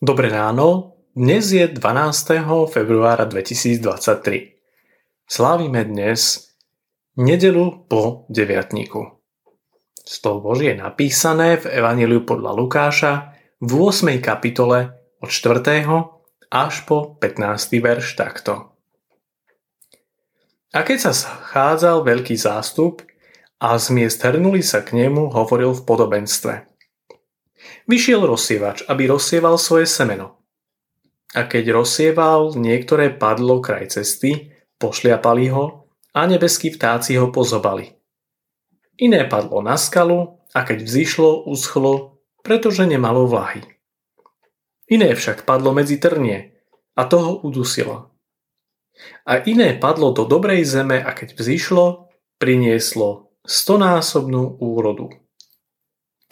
Dobré ráno, dnes je 12. februára 2023. Slávime dnes nedelu po deviatníku. Slovo Božie je napísané v Evangeliu podľa Lukáša v 8. kapitole od 4. až po 15. verš takto. A keď sa schádzal veľký zástup a z miest hrnuli sa k nemu, hovoril v podobenstve – Vyšiel rozsievač, aby rozsieval svoje semeno. A keď rozsieval, niektoré padlo kraj cesty, pošliapali ho a nebeskí vtáci ho pozobali. Iné padlo na skalu a keď vzýšlo, uschlo, pretože nemalo vlahy. Iné však padlo medzi trnie a toho udusilo. A iné padlo do dobrej zeme a keď vzýšlo, prinieslo stonásobnú úrodu.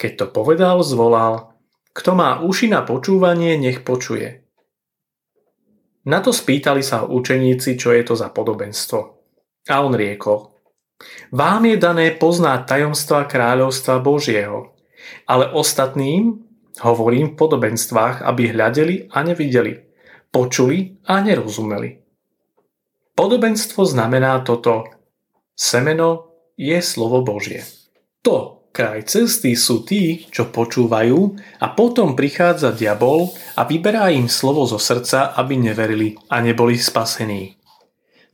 Keď to povedal, zvolal, kto má uši na počúvanie, nech počuje. Na to spýtali sa učeníci, čo je to za podobenstvo. A on riekol, vám je dané poznať tajomstva kráľovstva Božieho, ale ostatným hovorím v podobenstvách, aby hľadeli a nevideli, počuli a nerozumeli. Podobenstvo znamená toto. Semeno je slovo Božie. To, kraj cesty sú tí, čo počúvajú a potom prichádza diabol a vyberá im slovo zo srdca, aby neverili a neboli spasení.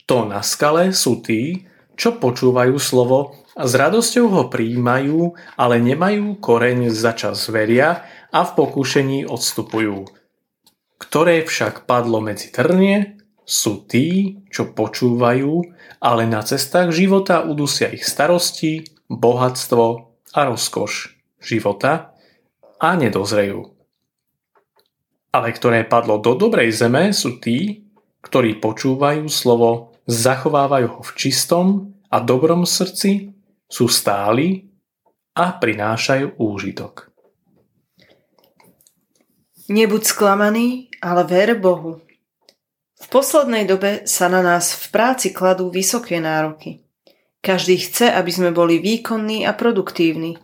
To na skale sú tí, čo počúvajú slovo a s radosťou ho prijímajú, ale nemajú koreň za čas veria a v pokušení odstupujú. Ktoré však padlo medzi trnie, sú tí, čo počúvajú, ale na cestách života udusia ich starosti, bohatstvo a rozkoš života a nedozrejú. Ale ktoré padlo do dobrej zeme sú tí, ktorí počúvajú slovo, zachovávajú ho v čistom a dobrom srdci, sú stáli a prinášajú úžitok. Nebuď sklamaný, ale ver Bohu. V poslednej dobe sa na nás v práci kladú vysoké nároky. Každý chce, aby sme boli výkonní a produktívni.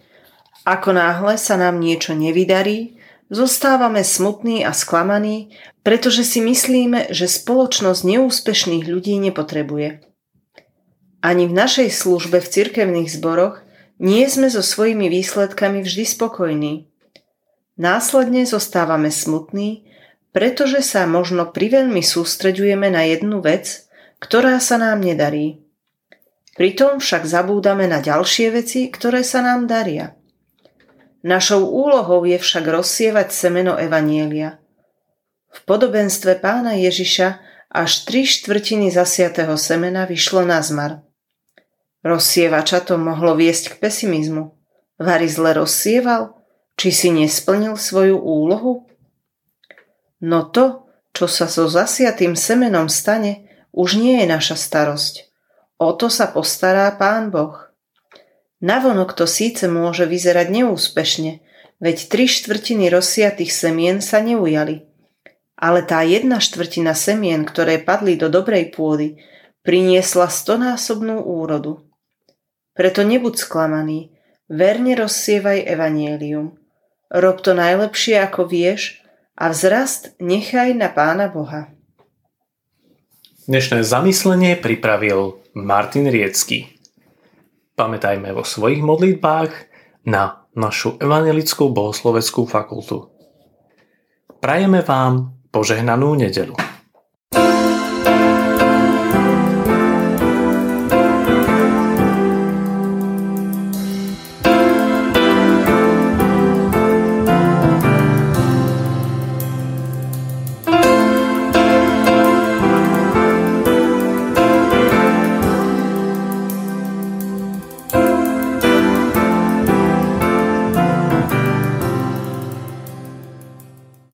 Ako náhle sa nám niečo nevydarí, zostávame smutní a sklamaní, pretože si myslíme, že spoločnosť neúspešných ľudí nepotrebuje. Ani v našej službe v cirkevných zboroch nie sme so svojimi výsledkami vždy spokojní. Následne zostávame smutní, pretože sa možno priveľmi sústreďujeme na jednu vec, ktorá sa nám nedarí. Pritom však zabúdame na ďalšie veci, ktoré sa nám daria. Našou úlohou je však rozsievať semeno Evanielia. V podobenstve pána Ježiša až tri štvrtiny zasiatého semena vyšlo na zmar. Rozsievača to mohlo viesť k pesimizmu. Vary zle rozsieval? Či si nesplnil svoju úlohu? No to, čo sa so zasiatým semenom stane, už nie je naša starosť. O to sa postará Pán Boh. Navonok to síce môže vyzerať neúspešne, veď tri štvrtiny rozsiatých semien sa neujali. Ale tá jedna štvrtina semien, ktoré padli do dobrej pôdy, priniesla stonásobnú úrodu. Preto nebuď sklamaný, verne rozsievaj evanielium. Rob to najlepšie, ako vieš, a vzrast nechaj na Pána Boha. Dnešné zamyslenie pripravil Martin Riecky. Pamätajme vo svojich modlitbách na našu Evangelickú bohosloveckú fakultu. Prajeme vám požehnanú nedelu.